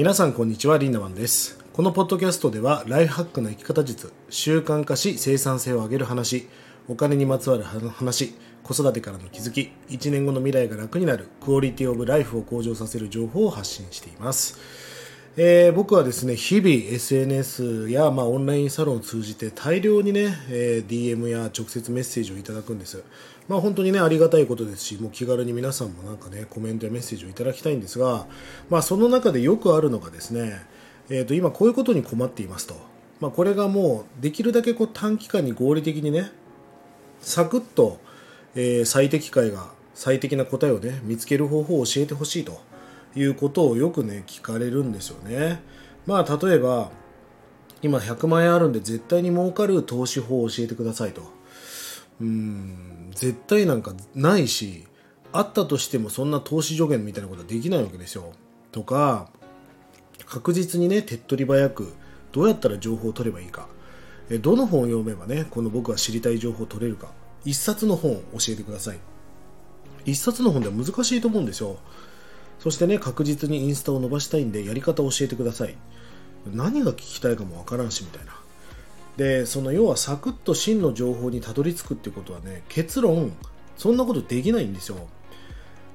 皆さんこんにちはリンダマンです。このポッドキャストではライフハックの生き方術習慣化し生産性を上げる話お金にまつわる話子育てからの気づき1年後の未来が楽になるクオリティオブライフを向上させる情報を発信しています。えー、僕はですね日々 SNS や、まあ、オンラインサロンを通じて大量にね、えー、DM や直接メッセージをいただくんです、まあ、本当にねありがたいことですしもう気軽に皆さんもなんかねコメントやメッセージをいただきたいんですが、まあ、その中でよくあるのがですね、えー、と今こういうことに困っていますと、まあ、これがもうできるだけこう短期間に合理的にねサクッと、えー、最適解が最適な答えをね見つける方法を教えてほしいと。いうことをよくね聞かれるんですよね。まあ例えば今100万円あるんで絶対に儲かる投資法を教えてくださいと。うん。絶対なんかないしあったとしてもそんな投資助言みたいなことはできないわけですよ。とか確実にね手っ取り早くどうやったら情報を取ればいいか。どの本を読めばねこの僕が知りたい情報を取れるか。一冊の本を教えてください。一冊の本では難しいと思うんですよ。そしてね確実にインスタを伸ばしたいんでやり方を教えてください。何が聞きたいかもわからんしみたいな。でその要はサクッと真の情報にたどり着くってことはね結論そんなことできないんですよ。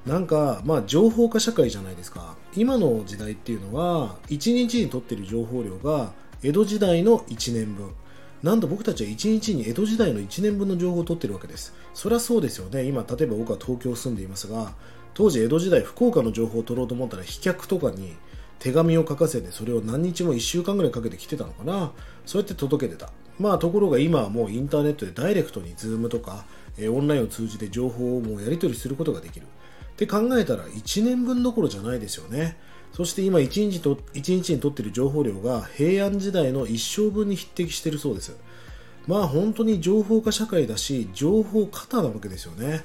なんかまあ情報化社会じゃないですか。今の時代っていうのは1日にとってる情報量が江戸時代の1年分。なんと僕たちは1日に江戸時代の1年分の情報を取ってるわけです。そりゃそうですよね。今例えば僕は東京住んでいますが当時江戸時代福岡の情報を取ろうと思ったら飛脚とかに手紙を書かせてそれを何日も1週間ぐらいかけて来てたのかな。そうやって届けてた。まあところが今はもうインターネットでダイレクトに Zoom とか、えオンラインを通じて情報をもうやり取りすることができる。って考えたら1年分どころじゃないですよね。そして今1日と1日にとっている情報量が平安時代の一生分に匹敵しているそうです。まあ本当に情報化社会だし情報過多なわけですよね。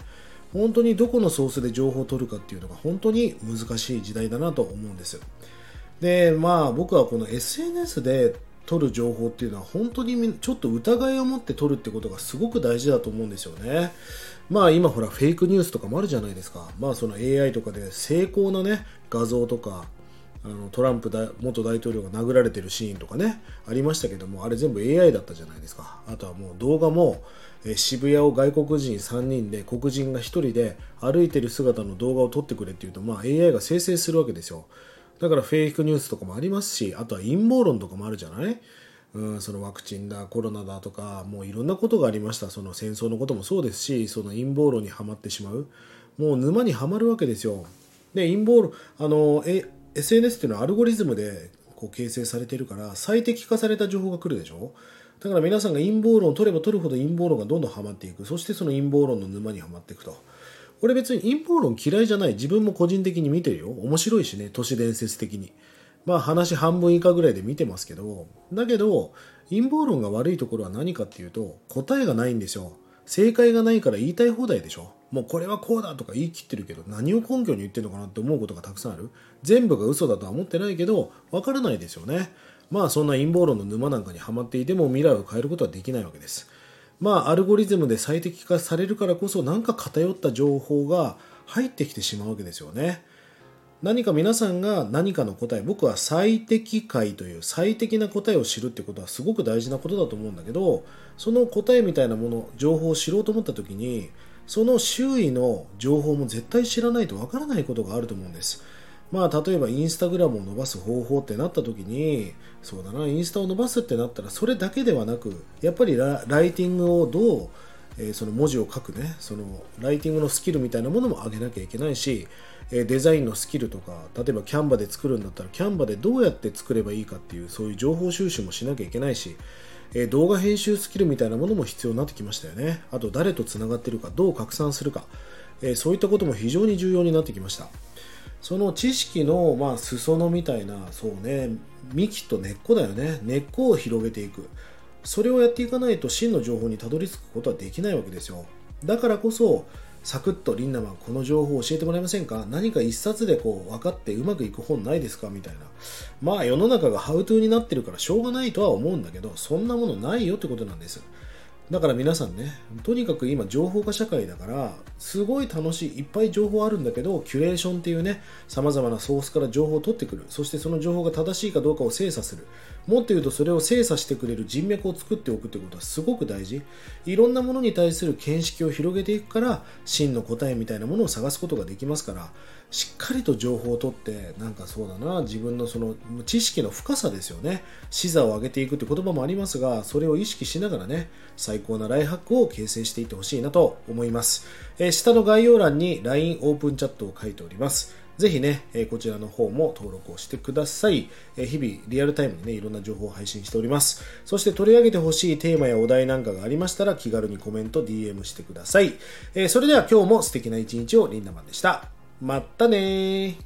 本当にどこのソースで情報を取るかっていうのが本当に難しい時代だなと思うんです。でまあ僕はこの SNS で取る情報っていうのは本当にちょっと疑いを持って取るってことがすごく大事だと思うんですよね。まあ今ほらフェイクニュースとかもあるじゃないですか。まあその AI とかで成功なね画像とかあのトランプ元大統領が殴られてるシーンとかねありましたけどもあれ全部 AI だったじゃないですか。あとはもう動画もえ渋谷を外国人3人で黒人が1人で歩いてる姿の動画を撮ってくれっていうと、まあ、AI が生成するわけですよ。だからフェイクニュースとかもありますしあとは陰謀論とかもあるじゃない？うん、そのワクチンだコロナだとかもういろんなことがありました。その戦争のこともそうですしその陰謀論にはまってしまう。もう沼にはまるわけですよ。で陰謀論あのえ SNS っていうのはアルゴリズムでこう形成されてるから最適化された情報が来るでしょ？だから皆さんが陰謀論を取れば取るほど陰謀論がどんどんはまっていく。そしてその陰謀論の沼にはまっていくと。俺別に陰謀論嫌いじゃない。自分も個人的に見てるよ。面白いしね。都市伝説的に。まあ話半分以下ぐらいで見てますけど。だけど陰謀論が悪いところは何かっていうと答えがないんですよ。正解がないから言いたい放題でしょ。もうこれはこうだとか言い切ってるけど何を根拠に言ってるのかなって思うことがたくさんある。全部が嘘だとは思ってないけど分からないですよね。まあそんな陰謀論の沼なんかにはまっていても未来を変えることはできないわけです。まあアルゴリズムで最適化されるからこそ何か偏った情報が入ってきてしまうわけですよね。何か皆さんが何かの答え僕は最適解という最適な答えを知るってことはすごく大事なことだと思うんだけどその答えみたいなもの情報を知ろうと思った時にその周囲の情報も絶対知らないとわからないことがあると思うんです。まあ、例えばインスタグラムを伸ばす方法ってなった時にそうだなインスタを伸ばすってなったらそれだけではなくやっぱりライティングをどう、えー、その文字を書くねそのライティングのスキルみたいなものも上げなきゃいけないし、えー、デザインのスキルとか例えばキャンバで作るんだったらキャンバでどうやって作ればいいかっていうそういう情報収集もしなきゃいけないしえ動画編集スキルみたいなものも必要になってきましたよね。あと誰とつながってるか、どう拡散するか、えそういったことも非常に重要になってきました。その知識の、まあ、裾野みたいな、そうね、幹と根っこだよね。根っこを広げていく。それをやっていかないと真の情報にたどり着くことはできないわけですよ。だからこそ、サクッとリンナマンこの情報を教えてもらえませんか？何か一冊でこう分かってうまくいく本ないですか？みたいな。まあ世の中がハウトゥーになってるからしょうがないとは思うんだけど、そんなものないよってことなんです。だから皆さんねとにかく今情報化社会だからすごい楽しいいっぱい情報あるんだけどキュレーションっていうね様々なソースから情報を取ってくる。そしてその情報が正しいかどうかを精査する。もっと言うとそれを精査してくれる人脈を作っておくってことはすごく大事。いろんなものに対する見識を広げていくから真の答えみたいなものを探すことができますからしっかりと情報を取ってなんかそうだな自分のその知識の深さですよね。視座を上げていくって言葉もありますがそれを意識しながらね最高なライハックを形成していってほしいなと思います、えー、下の概要欄に LINE オープンチャットを書いております。ぜひね、えこちらの方も登録をしてください。え日々リアルタイムにね、いろんな情報を配信しております。そして取り上げてほしいテーマやお題なんかがありましたら気軽にコメント、DM してください。えそれでは今日も素敵な一日をリンダマンでした。まったね